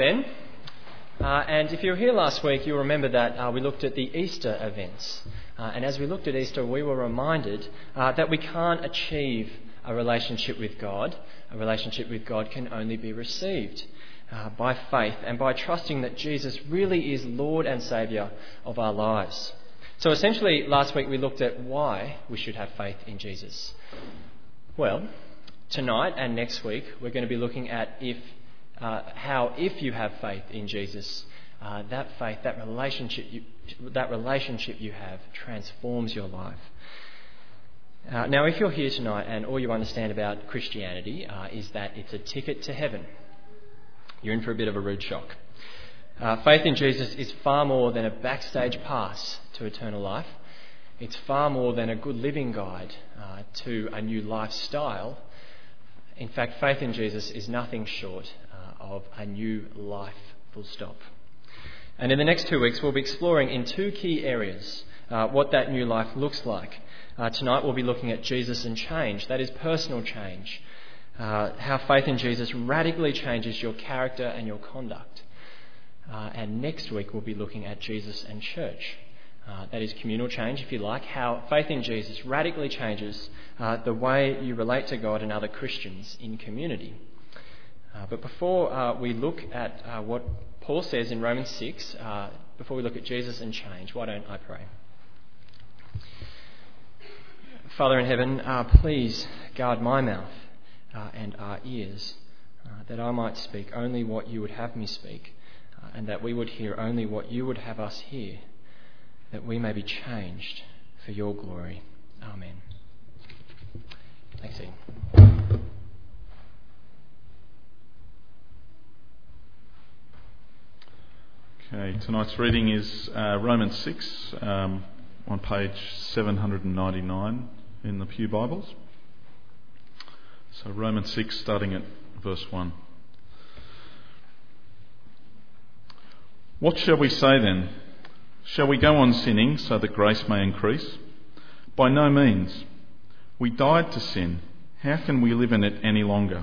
Ben. Uh, and if you were here last week, you'll remember that uh, we looked at the Easter events. Uh, and as we looked at Easter, we were reminded uh, that we can't achieve a relationship with God. A relationship with God can only be received uh, by faith and by trusting that Jesus really is Lord and Saviour of our lives. So essentially, last week we looked at why we should have faith in Jesus. Well, tonight and next week we're going to be looking at if uh, how if you have faith in Jesus, uh, that faith, that relationship, you, that relationship you have transforms your life. Uh, now, if you're here tonight and all you understand about Christianity uh, is that it's a ticket to heaven, you're in for a bit of a rude shock. Uh, faith in Jesus is far more than a backstage pass to eternal life. It's far more than a good living guide uh, to a new lifestyle. In fact, faith in Jesus is nothing short of a new life, full stop. And in the next two weeks, we'll be exploring in two key areas uh, what that new life looks like. Uh, tonight, we'll be looking at Jesus and change, that is, personal change. Uh, how faith in Jesus radically changes your character and your conduct. Uh, and next week, we'll be looking at Jesus and church. Uh, that is communal change, if you like, how faith in Jesus radically changes uh, the way you relate to God and other Christians in community. Uh, but before uh, we look at uh, what Paul says in Romans 6, uh, before we look at Jesus and change, why don't I pray? Father in heaven, uh, please guard my mouth and our ears, that I might speak only what you would have me speak, and that we would hear only what you would have us hear, that we may be changed for your glory. Amen. Thanks, Ian. Okay, tonight's reading is uh, Romans 6 um, on page 799 in the Pew Bibles. So, Romans 6, starting at verse 1. What shall we say then? Shall we go on sinning so that grace may increase? By no means. We died to sin. How can we live in it any longer?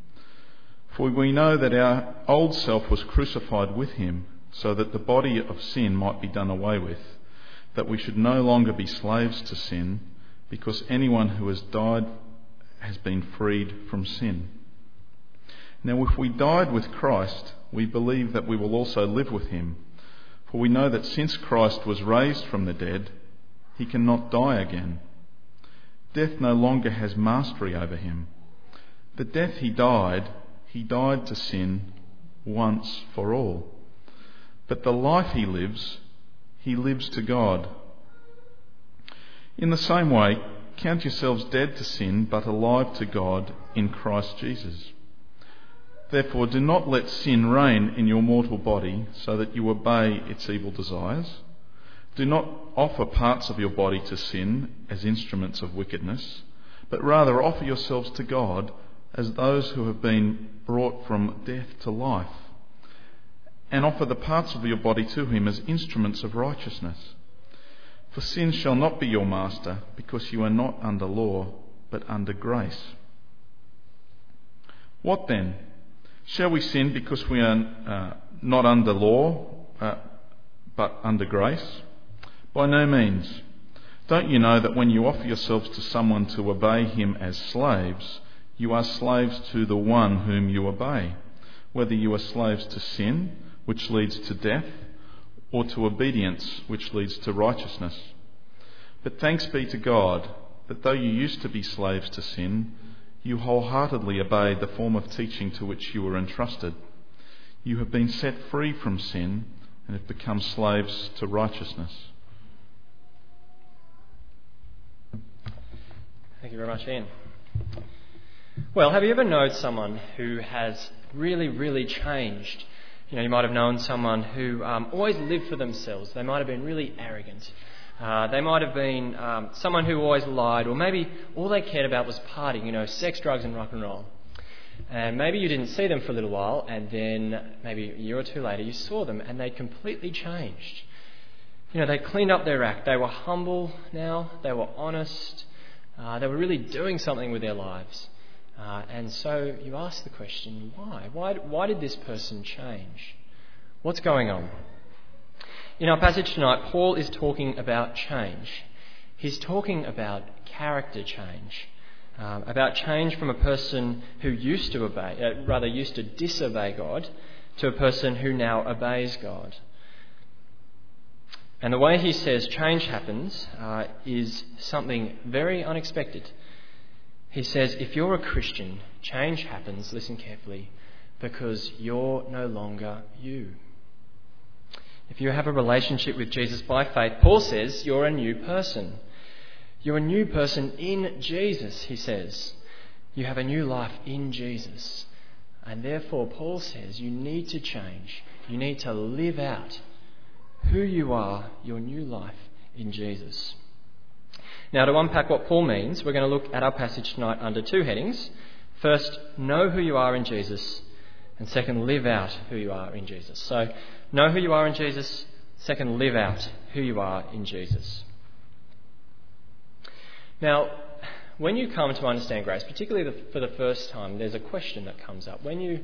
For we know that our old self was crucified with him, so that the body of sin might be done away with, that we should no longer be slaves to sin, because anyone who has died has been freed from sin. Now, if we died with Christ, we believe that we will also live with him, for we know that since Christ was raised from the dead, he cannot die again. Death no longer has mastery over him. The death he died, he died to sin once for all. But the life he lives, he lives to God. In the same way, count yourselves dead to sin, but alive to God in Christ Jesus. Therefore, do not let sin reign in your mortal body so that you obey its evil desires. Do not offer parts of your body to sin as instruments of wickedness, but rather offer yourselves to God as those who have been brought from death to life, and offer the parts of your body to him as instruments of righteousness. For sin shall not be your master, because you are not under law, but under grace. What then? Shall we sin because we are uh, not under law, uh, but under grace? By no means. Don't you know that when you offer yourselves to someone to obey him as slaves, you are slaves to the one whom you obey, whether you are slaves to sin, which leads to death, or to obedience, which leads to righteousness. But thanks be to God that though you used to be slaves to sin, you wholeheartedly obeyed the form of teaching to which you were entrusted. You have been set free from sin and have become slaves to righteousness. Thank you very much, Ian. Well, have you ever known someone who has really, really changed You know, you might have known someone who um, always lived for themselves. They might have been really arrogant. Uh, they might have been um, someone who always lied, or maybe all they cared about was partying, you know, sex, drugs, and rock and roll. And maybe you didn't see them for a little while, and then maybe a year or two later you saw them, and they completely changed. You know, they cleaned up their act. They were humble now, they were honest, uh, they were really doing something with their lives. Uh, and so you ask the question, why? why? Why did this person change? What's going on? In our passage tonight, Paul is talking about change. He's talking about character change, um, about change from a person who used to obey, uh, rather used to disobey God, to a person who now obeys God. And the way he says change happens uh, is something very unexpected. He says, if you're a Christian, change happens, listen carefully, because you're no longer you. If you have a relationship with Jesus by faith, Paul says you're a new person. You're a new person in Jesus, he says. You have a new life in Jesus. And therefore, Paul says you need to change. You need to live out who you are, your new life in Jesus. Now, to unpack what Paul means, we're going to look at our passage tonight under two headings. First, know who you are in Jesus, and second, live out who you are in Jesus. So, know who you are in Jesus, second, live out who you are in Jesus. Now, when you come to understand grace, particularly for the first time, there's a question that comes up. When you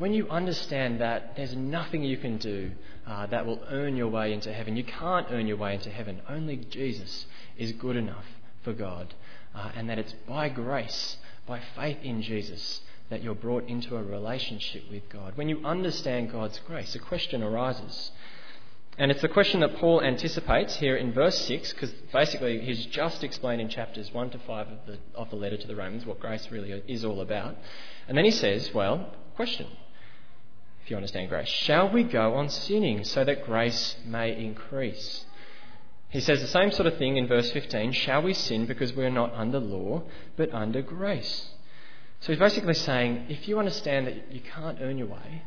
when you understand that there's nothing you can do uh, that will earn your way into heaven, you can't earn your way into heaven. Only Jesus is good enough for God. Uh, and that it's by grace, by faith in Jesus, that you're brought into a relationship with God. When you understand God's grace, a question arises. And it's the question that Paul anticipates here in verse 6, because basically he's just explained in chapters 1 to 5 of the, of the letter to the Romans what grace really is all about. And then he says, well, question you understand grace. Shall we go on sinning so that grace may increase? He says the same sort of thing in verse 15 Shall we sin because we are not under law, but under grace? So he's basically saying if you understand that you can't earn your way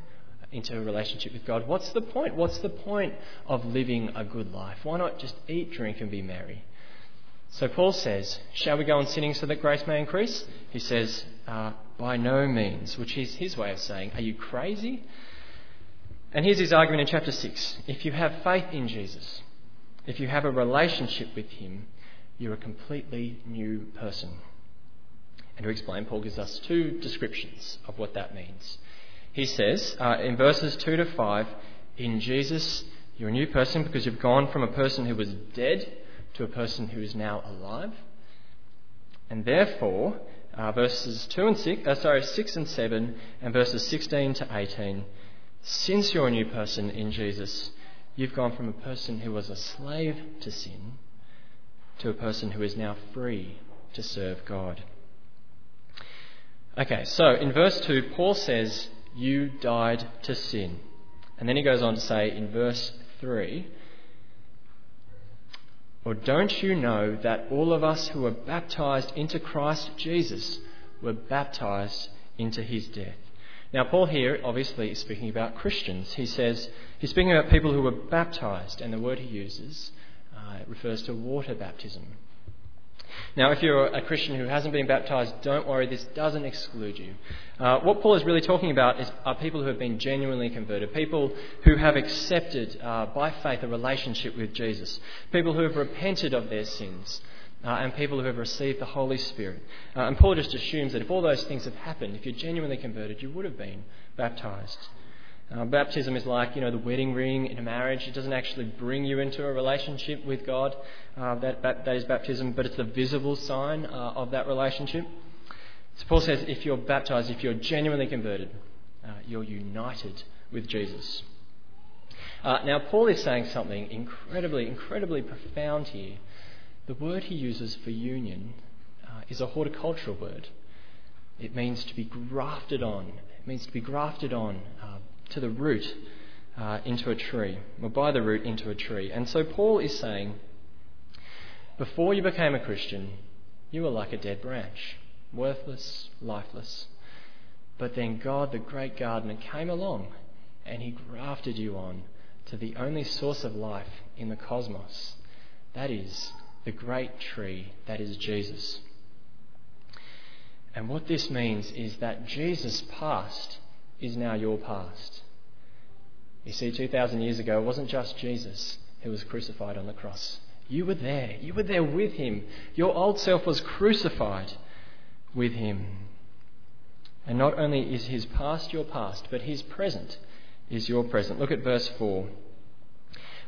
into a relationship with God, what's the point? What's the point of living a good life? Why not just eat, drink, and be merry? So Paul says, Shall we go on sinning so that grace may increase? He says, uh, By no means, which is his way of saying, Are you crazy? And here's his argument in chapter 6 if you have faith in Jesus, if you have a relationship with him, you're a completely new person. And to explain, Paul gives us two descriptions of what that means. He says uh, in verses 2 to 5, in Jesus, you're a new person because you've gone from a person who was dead to a person who is now alive. And therefore, uh, verses 2 and 6, uh, sorry, 6 and 7, and verses 16 to 18, since you're a new person in Jesus, you've gone from a person who was a slave to sin to a person who is now free to serve God. Okay, so in verse 2, Paul says, You died to sin. And then he goes on to say in verse 3, Or don't you know that all of us who were baptized into Christ Jesus were baptized into his death? Now, Paul here obviously is speaking about Christians. He says he's speaking about people who were baptized, and the word he uses uh, refers to water baptism. Now, if you're a Christian who hasn't been baptized, don't worry, this doesn't exclude you. Uh, what Paul is really talking about is, are people who have been genuinely converted, people who have accepted uh, by faith a relationship with Jesus, people who have repented of their sins, uh, and people who have received the Holy Spirit. Uh, and Paul just assumes that if all those things have happened, if you're genuinely converted, you would have been baptized. Uh, baptism is like, you know, the wedding ring in a marriage. It doesn't actually bring you into a relationship with God. Uh, that, that, is baptism, but it's the visible sign uh, of that relationship. So Paul says if you're baptized, if you're genuinely converted, uh, you're united with Jesus. now, Paul is saying something incredibly, incredibly profound here the word he uses for union uh, is a horticultural word. It means to be grafted on. It means to be grafted on uh, to the root uh, into a tree, or by the root into a tree. And so Paul is saying, before you became a Christian, you were like a dead branch, worthless, lifeless. But then God, the great gardener, came along and He grafted you on to the only source of life in the cosmos. That is the great tree that is Jesus. And what this means is that Jesus' past is now your past. You see, 2,000 years ago, it wasn't just Jesus who was crucified on the cross. You were there. You were there with him. Your old self was crucified with him. And not only is his past your past, but his present is your present. Look at verse 4.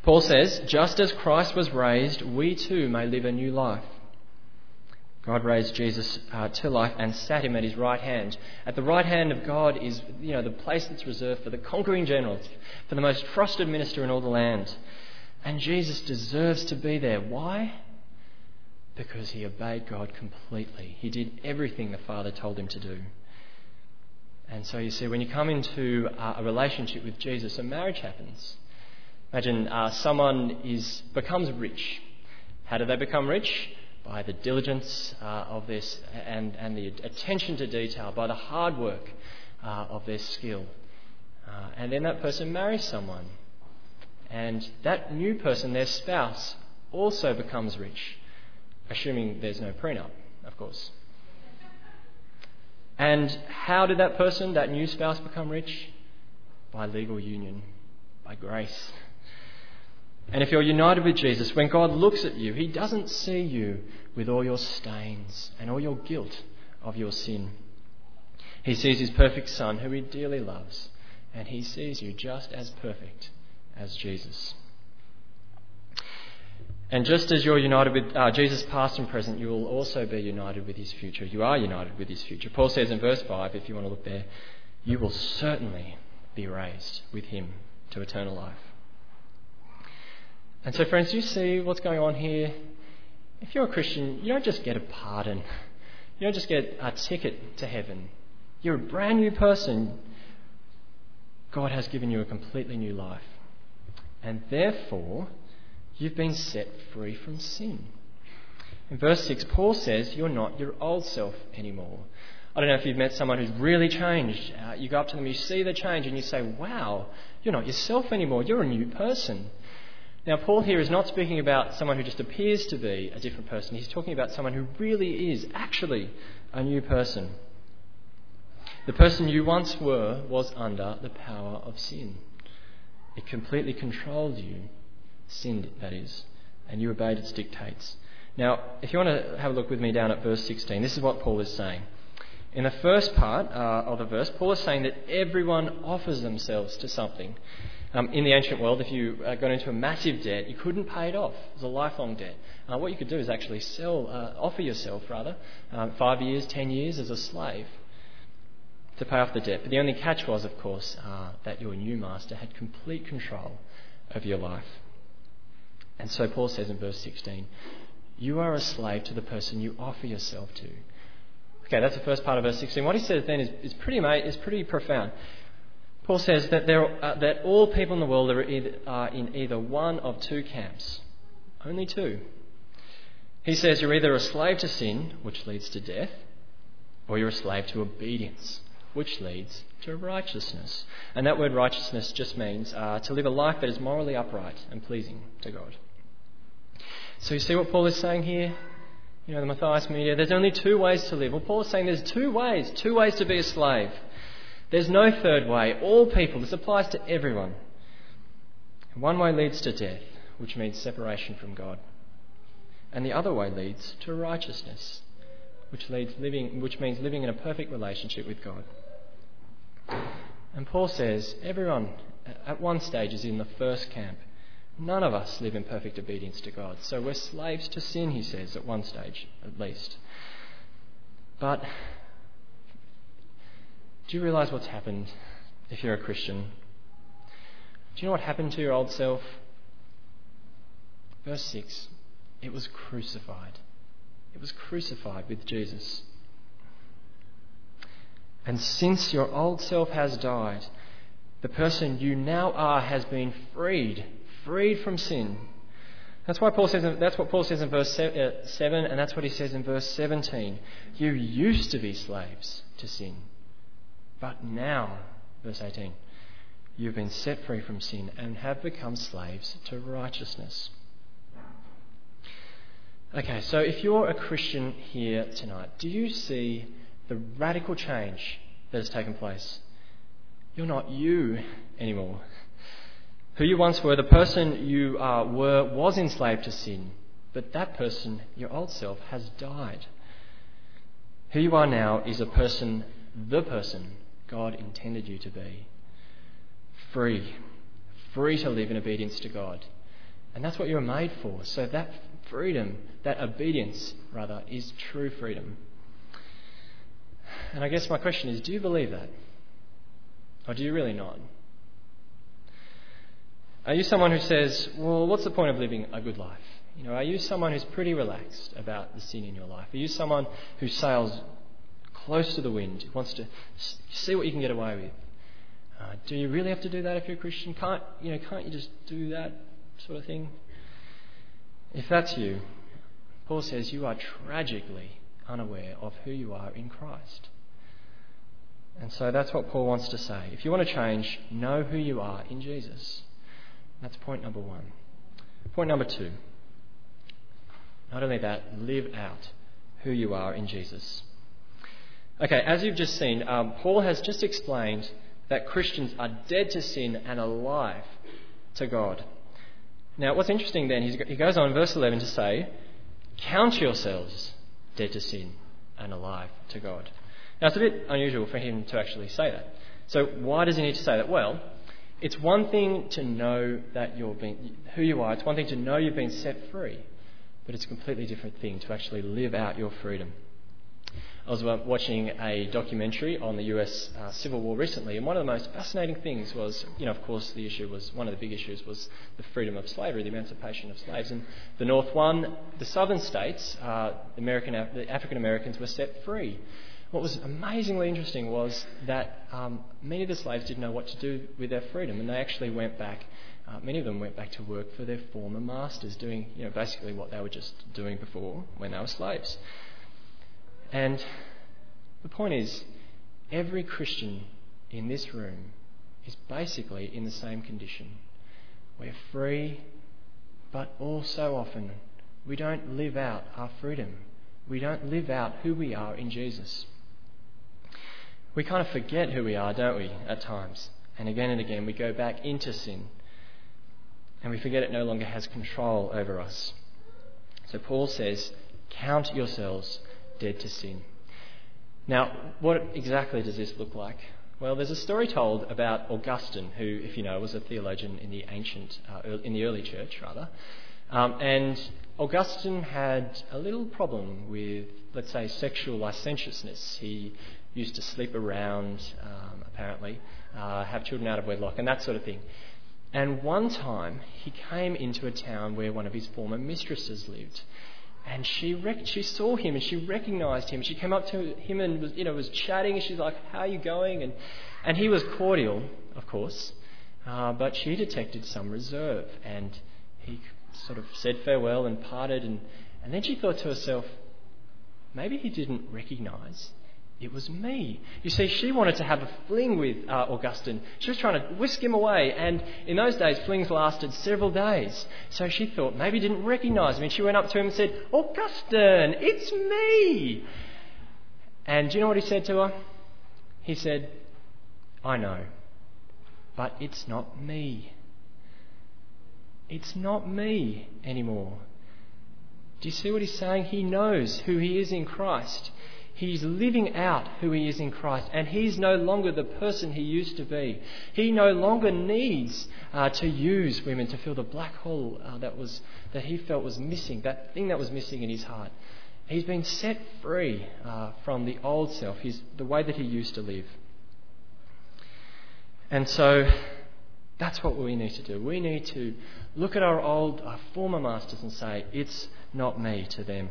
Paul says, Just as Christ was raised, we too may live a new life. God raised Jesus uh, to life and sat him at his right hand. At the right hand of God is you know, the place that's reserved for the conquering generals, for the most trusted minister in all the land. And Jesus deserves to be there. Why? Because he obeyed God completely. He did everything the Father told him to do. And so you see, when you come into uh, a relationship with Jesus, a marriage happens. Imagine uh, someone is, becomes rich. How do they become rich? by the diligence uh, of this and, and the attention to detail, by the hard work uh, of their skill. Uh, and then that person marries someone. And that new person, their spouse, also becomes rich, assuming there's no prenup, of course. And how did that person, that new spouse, become rich? By legal union, by grace. And if you're united with Jesus, when God looks at you, He doesn't see you with all your stains and all your guilt of your sin. He sees His perfect Son, who He dearly loves, and He sees you just as perfect as Jesus. And just as you're united with uh, Jesus past and present, you will also be united with his future. You are united with his future. Paul says in verse 5, if you want to look there, you will certainly be raised with him to eternal life. And so, friends, you see what's going on here? If you're a Christian, you don't just get a pardon, you don't just get a ticket to heaven. You're a brand new person. God has given you a completely new life. And therefore, you've been set free from sin. In verse 6, Paul says, You're not your old self anymore. I don't know if you've met someone who's really changed. Uh, you go up to them, you see the change, and you say, Wow, you're not yourself anymore. You're a new person. Now, Paul here is not speaking about someone who just appears to be a different person. He's talking about someone who really is actually a new person. The person you once were was under the power of sin. It completely controlled you, sinned, that is, and you obeyed its dictates. Now, if you want to have a look with me down at verse 16, this is what Paul is saying. In the first part uh, of the verse, Paul is saying that everyone offers themselves to something. Um, in the ancient world, if you uh, got into a massive debt, you couldn't pay it off. It was a lifelong debt. Uh, what you could do is actually sell, uh, offer yourself rather, um, five years, ten years as a slave to pay off the debt. But the only catch was, of course, uh, that your new master had complete control of your life. And so Paul says in verse 16, You are a slave to the person you offer yourself to. Okay, that's the first part of verse 16. What he says then is, is, pretty, is pretty profound. Paul says that, there, uh, that all people in the world are, either, are in either one of two camps. Only two. He says you're either a slave to sin, which leads to death, or you're a slave to obedience, which leads to righteousness. And that word righteousness just means uh, to live a life that is morally upright and pleasing to God. So you see what Paul is saying here? You know, the Matthias Media, there's only two ways to live. Well, Paul is saying there's two ways, two ways to be a slave. There's no third way. All people, this applies to everyone. One way leads to death, which means separation from God. And the other way leads to righteousness, which, leads living, which means living in a perfect relationship with God. And Paul says everyone at one stage is in the first camp. None of us live in perfect obedience to God. So we're slaves to sin, he says, at one stage at least. But do you realize what's happened if you're a Christian? Do you know what happened to your old self? Verse 6 it was crucified. It was crucified with Jesus. And since your old self has died, the person you now are has been freed, freed from sin. That's why Paul says. That's what Paul says in verse uh, seven, and that's what he says in verse seventeen. You used to be slaves to sin. But now, verse 18, you've been set free from sin and have become slaves to righteousness. Okay, so if you're a Christian here tonight, do you see the radical change that has taken place? You're not you anymore. Who you once were, the person you uh, were, was enslaved to sin, but that person, your old self, has died. Who you are now is a person, the person God intended you to be. Free. Free to live in obedience to God. And that's what you were made for. So that freedom, that obedience, rather, is true freedom. And I guess my question is do you believe that? Or do you really not? Are you someone who says, well, what's the point of living a good life? You know, are you someone who's pretty relaxed about the sin in your life? Are you someone who sails close to the wind, wants to see what you can get away with? Uh, do you really have to do that if you're a Christian? Can't you know? Can't you just do that sort of thing? If that's you, Paul says you are tragically unaware of who you are in Christ. And so that's what Paul wants to say. If you want to change, know who you are in Jesus. That's point number one. Point number two. Not only that, live out who you are in Jesus. Okay, as you've just seen, um, Paul has just explained that Christians are dead to sin and alive to God. Now, what's interesting then, he goes on in verse 11 to say, Count yourselves dead to sin and alive to God. Now, it's a bit unusual for him to actually say that. So, why does he need to say that? Well, it's one thing to know that you're being, who you are, it's one thing to know you've been set free, but it's a completely different thing to actually live out your freedom. I was watching a documentary on the US uh, Civil War recently, and one of the most fascinating things was, you know, of course, the issue was one of the big issues was the freedom of slavery, the emancipation of slaves. And the North won. The southern states, uh, American, the African Americans, were set free. What was amazingly interesting was that um, many of the slaves didn't know what to do with their freedom, and they actually went back. Uh, many of them went back to work for their former masters, doing, you know, basically what they were just doing before when they were slaves. And the point is, every Christian in this room is basically in the same condition. We're free, but all so often we don't live out our freedom. We don't live out who we are in Jesus. We kind of forget who we are, don't we, at times? And again and again, we go back into sin. And we forget it no longer has control over us. So Paul says, Count yourselves dead to sin. Now, what exactly does this look like? Well, there's a story told about Augustine, who, if you know, was a theologian in the ancient, uh, in the early church, rather. Um, and Augustine had a little problem with, let's say, sexual licentiousness. He used to sleep around, um, apparently, uh, have children out of wedlock, and that sort of thing. And one time, he came into a town where one of his former mistresses lived. And she, rec- she saw him and she recognized him. She came up to him and was, you know, was chatting. And she's like, How are you going? And, and he was cordial, of course. Uh, but she detected some reserve. And he sort of said farewell and parted. And, and then she thought to herself, Maybe he didn't recognize it was me. You see, she wanted to have a fling with uh, Augustine. She was trying to whisk him away, and in those days, flings lasted several days. So she thought maybe he didn't recognize me. And she went up to him and said, Augustine, it's me. And do you know what he said to her? He said, I know, but it's not me. It's not me anymore. Do you see what he's saying? He knows who he is in Christ. He's living out who he is in Christ, and he's no longer the person he used to be. He no longer needs uh, to use women to fill the black hole uh, that, was, that he felt was missing, that thing that was missing in his heart. He's been set free uh, from the old self, his, the way that he used to live. And so that's what we need to do. We need to look at our old, our former masters and say, It's not me to them.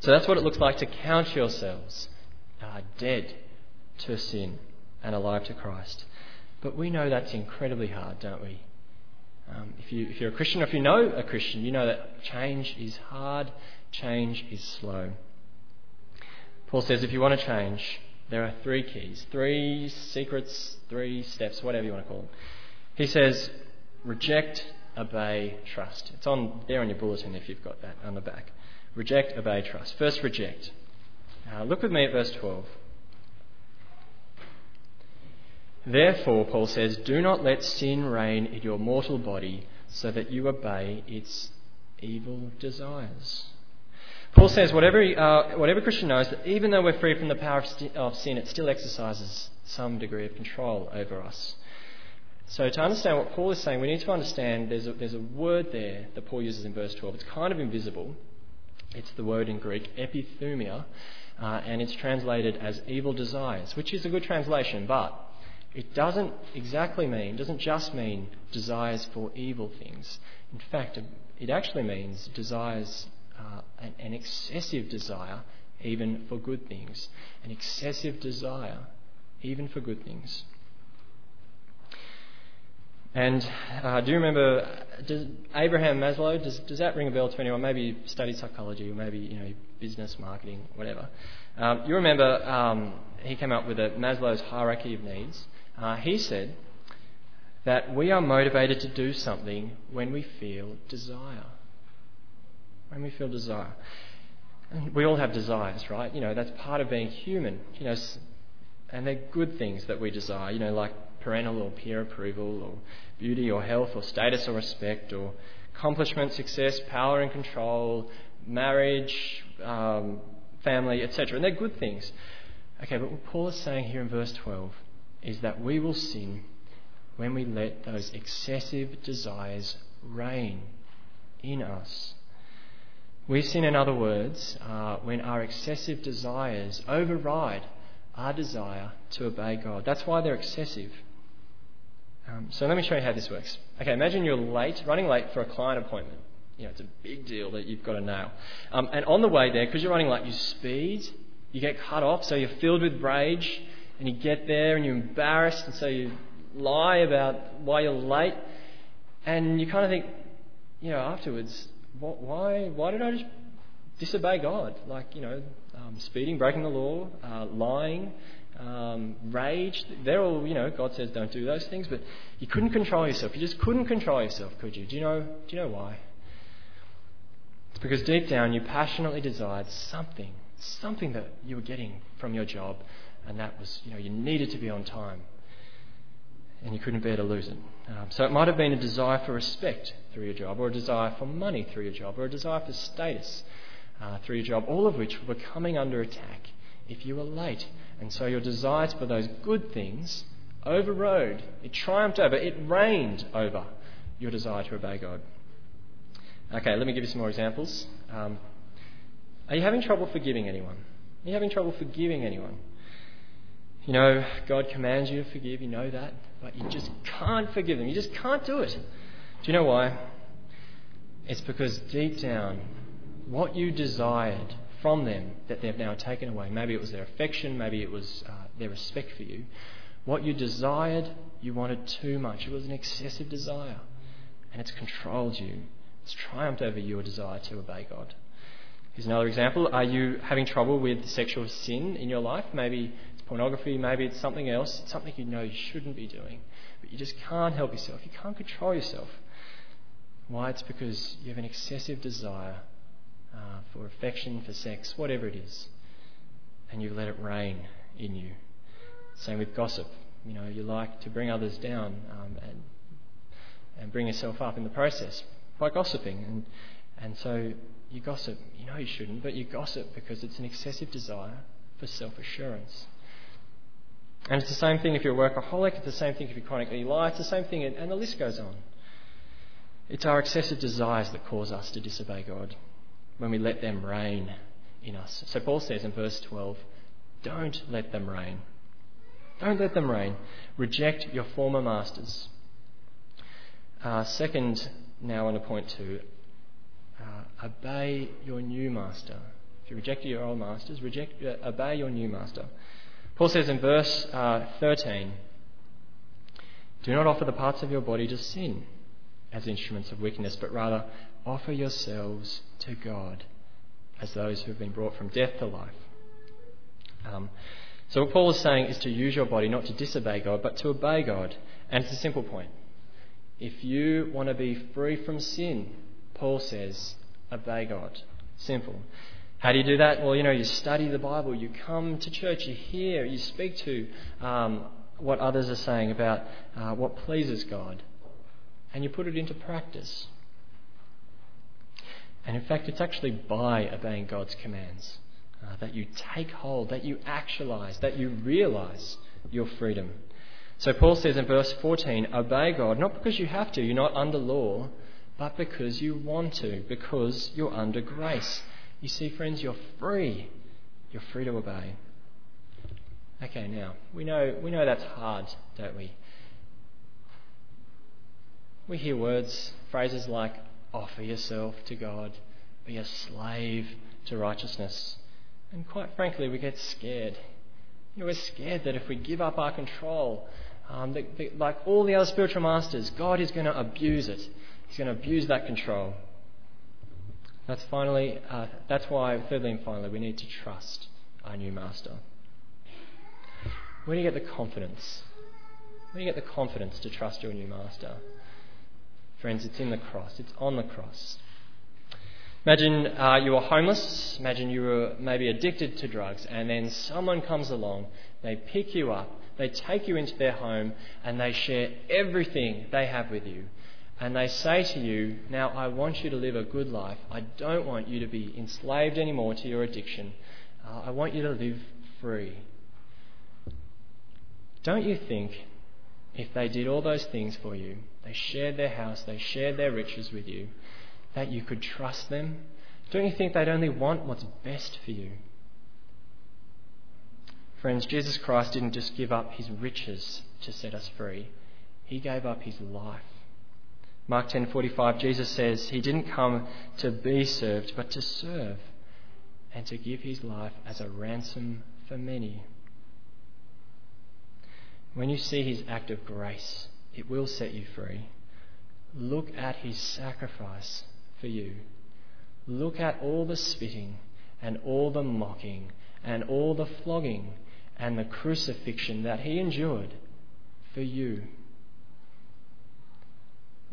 So that's what it looks like to count yourselves uh, dead to sin and alive to Christ. But we know that's incredibly hard, don't we? Um, if, you, if you're a Christian or if you know a Christian, you know that change is hard, change is slow. Paul says if you want to change, There are three keys, three secrets, three steps, whatever you want to call them. He says, reject, obey, trust. It's on there on your bulletin if you've got that on the back. Reject, obey, trust. First, reject. Uh, look with me at verse 12. Therefore, Paul says, do not let sin reign in your mortal body so that you obey its evil desires. Paul says, whatever, uh, whatever Christian knows, that even though we're free from the power of, st- of sin, it still exercises some degree of control over us. So, to understand what Paul is saying, we need to understand there's a, there's a word there that Paul uses in verse 12. It's kind of invisible. It's the word in Greek, epithumia, uh, and it's translated as evil desires, which is a good translation, but it doesn't exactly mean, doesn't just mean desires for evil things. In fact, it actually means desires uh, an, an excessive desire even for good things. An excessive desire even for good things. And uh, do you remember does Abraham Maslow? Does, does that ring a bell to anyone? Maybe you studied psychology or maybe you know business, marketing, whatever. Um, you remember um, he came up with a Maslow's hierarchy of needs. Uh, he said that we are motivated to do something when we feel desire when we feel desire. And we all have desires, right? You know, that's part of being human. You know, and they're good things that we desire, you know, like parental or peer approval, or beauty or health, or status or respect, or accomplishment, success, power and control, marriage, um, family, etc. And they're good things. Okay, but what Paul is saying here in verse 12 is that we will sin when we let those excessive desires reign in us. We sin, in other words, uh, when our excessive desires override our desire to obey God. That's why they're excessive. Um, so let me show you how this works. Okay, imagine you're late, running late for a client appointment. You know, it's a big deal that you've got to nail. Um, and on the way there, because you're running late, you speed, you get cut off, so you're filled with rage, and you get there and you're embarrassed, and so you lie about why you're late, and you kind of think, you know, afterwards, why, why did I just disobey God? Like, you know, um, speeding, breaking the law, uh, lying, um, rage. They're all, you know, God says don't do those things, but you couldn't control yourself. You just couldn't control yourself, could you? Do you know, do you know why? It's because deep down you passionately desired something, something that you were getting from your job, and that was, you know, you needed to be on time and you couldn't bear to lose it. Um, so it might have been a desire for respect through your job, or a desire for money through your job, or a desire for status uh, through your job, all of which were coming under attack if you were late. And so your desires for those good things overrode, it triumphed over, it reigned over your desire to obey God. Okay, let me give you some more examples. Um, are you having trouble forgiving anyone? Are you having trouble forgiving anyone? You know, God commands you to forgive, you know that, but you just can't forgive them. You just can't do it. Do you know why? It's because deep down, what you desired from them that they've now taken away, maybe it was their affection, maybe it was uh, their respect for you, what you desired, you wanted too much. It was an excessive desire, and it's controlled you. It's triumphed over your desire to obey God. Here's another example. Are you having trouble with sexual sin in your life? Maybe it's pornography, maybe it's something else, it's something you know you shouldn't be doing, but you just can't help yourself. You can't control yourself. Why? It's because you have an excessive desire uh, for affection, for sex, whatever it is, and you let it reign in you. Same with gossip. You know, you like to bring others down um, and and bring yourself up in the process by gossiping, and and so you gossip. You know you shouldn't, but you gossip because it's an excessive desire for self assurance. And it's the same thing if you're a workaholic, it's the same thing if you're chronically lie, it's the same thing, and the list goes on. It's our excessive desires that cause us to disobey God when we let them reign in us. So Paul says in verse 12, don't let them reign. Don't let them reign. Reject your former masters. Uh, second, now on to point two, uh, obey your new master. If you reject your old masters, reject, uh, obey your new master. Paul says in verse uh, 13 Do not offer the parts of your body to sin as instruments of wickedness, but rather offer yourselves to God as those who have been brought from death to life. Um, So, what Paul is saying is to use your body not to disobey God, but to obey God. And it's a simple point. If you want to be free from sin, Paul says, obey God. Simple. How do you do that? Well, you know, you study the Bible, you come to church, you hear, you speak to um, what others are saying about uh, what pleases God, and you put it into practice. And in fact, it's actually by obeying God's commands uh, that you take hold, that you actualize, that you realize your freedom. So Paul says in verse 14, Obey God, not because you have to, you're not under law, but because you want to, because you're under grace. You see, friends, you're free. You're free to obey. Okay, now, we know, we know that's hard, don't we? We hear words, phrases like offer yourself to God, be a slave to righteousness. And quite frankly, we get scared. You know, we're scared that if we give up our control, um, that, that, like all the other spiritual masters, God is going to abuse it. He's going to abuse that control. That's finally. Uh, that's why, thirdly and finally, we need to trust our new master. Where do you get the confidence? Where do you get the confidence to trust your new master? Friends, it's in the cross. It's on the cross. Imagine uh, you were homeless. Imagine you were maybe addicted to drugs, and then someone comes along. They pick you up. They take you into their home, and they share everything they have with you. And they say to you, Now I want you to live a good life. I don't want you to be enslaved anymore to your addiction. Uh, I want you to live free. Don't you think if they did all those things for you, they shared their house, they shared their riches with you, that you could trust them? Don't you think they'd only want what's best for you? Friends, Jesus Christ didn't just give up his riches to set us free. He gave up his life. Mark 10:45 Jesus says he didn't come to be served but to serve and to give his life as a ransom for many. When you see his act of grace, it will set you free. Look at his sacrifice for you. Look at all the spitting and all the mocking and all the flogging and the crucifixion that he endured for you.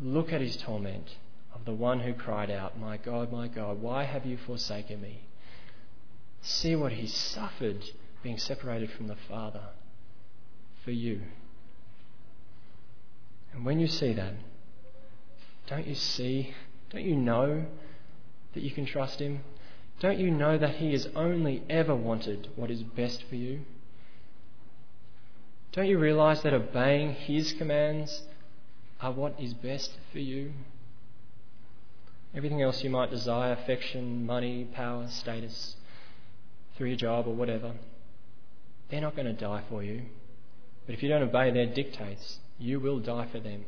Look at his torment of the one who cried out, My God, my God, why have you forsaken me? See what he suffered being separated from the Father for you. And when you see that, don't you see, don't you know that you can trust him? Don't you know that he has only ever wanted what is best for you? Don't you realize that obeying his commands are what is best for you. Everything else you might desire affection, money, power, status, through your job or whatever they're not going to die for you. But if you don't obey their dictates, you will die for them.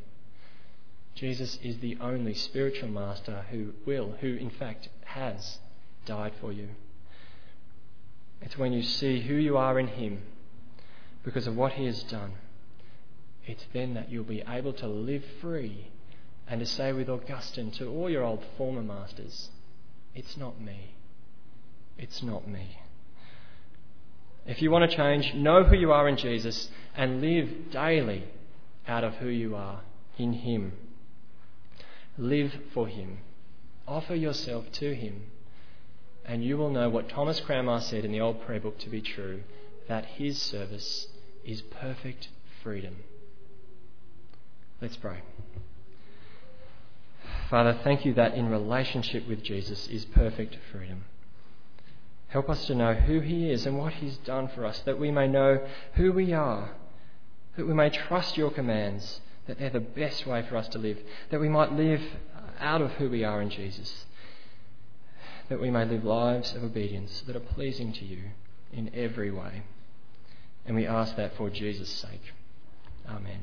Jesus is the only spiritual master who will, who in fact has died for you. It's when you see who you are in Him because of what He has done it's then that you'll be able to live free and to say with Augustine to all your old former masters, It's not me. It's not me. If you want to change, know who you are in Jesus and live daily out of who you are in Him. Live for Him. Offer yourself to Him. And you will know what Thomas Cranmer said in the old prayer book to be true that His service is perfect freedom. Let's pray. Father, thank you that in relationship with Jesus is perfect freedom. Help us to know who He is and what He's done for us, that we may know who we are, that we may trust your commands, that they're the best way for us to live, that we might live out of who we are in Jesus, that we may live lives of obedience that are pleasing to you in every way. And we ask that for Jesus' sake. Amen.